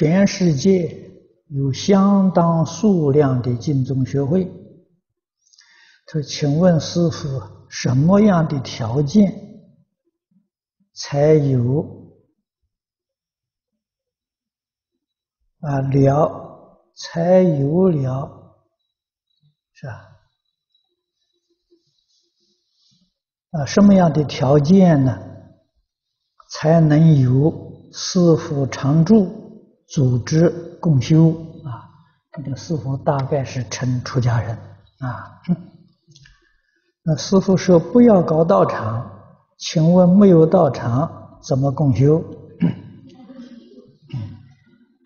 全世界有相当数量的净宗学会。他说：“请问师父，什么样的条件才有啊了才有了是吧？啊，什么样的条件呢？才能有师父常住组织共修啊？这个师父大概是称出家人啊。那师父说不要搞道场，请问没有道场怎么共修？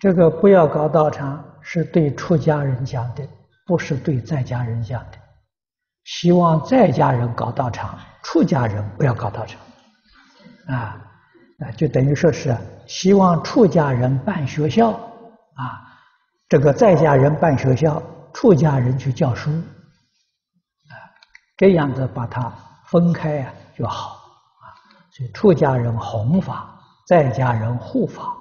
这个不要搞道场是对出家人讲的，不是对在家人讲的。希望在家人搞道场。出家人不要搞道场，啊，啊，就等于说是希望出家人办学校，啊，这个在家人办学校，出家人去教书，啊，这样子把它分开啊就好，啊，所以出家人弘法，在家人护法。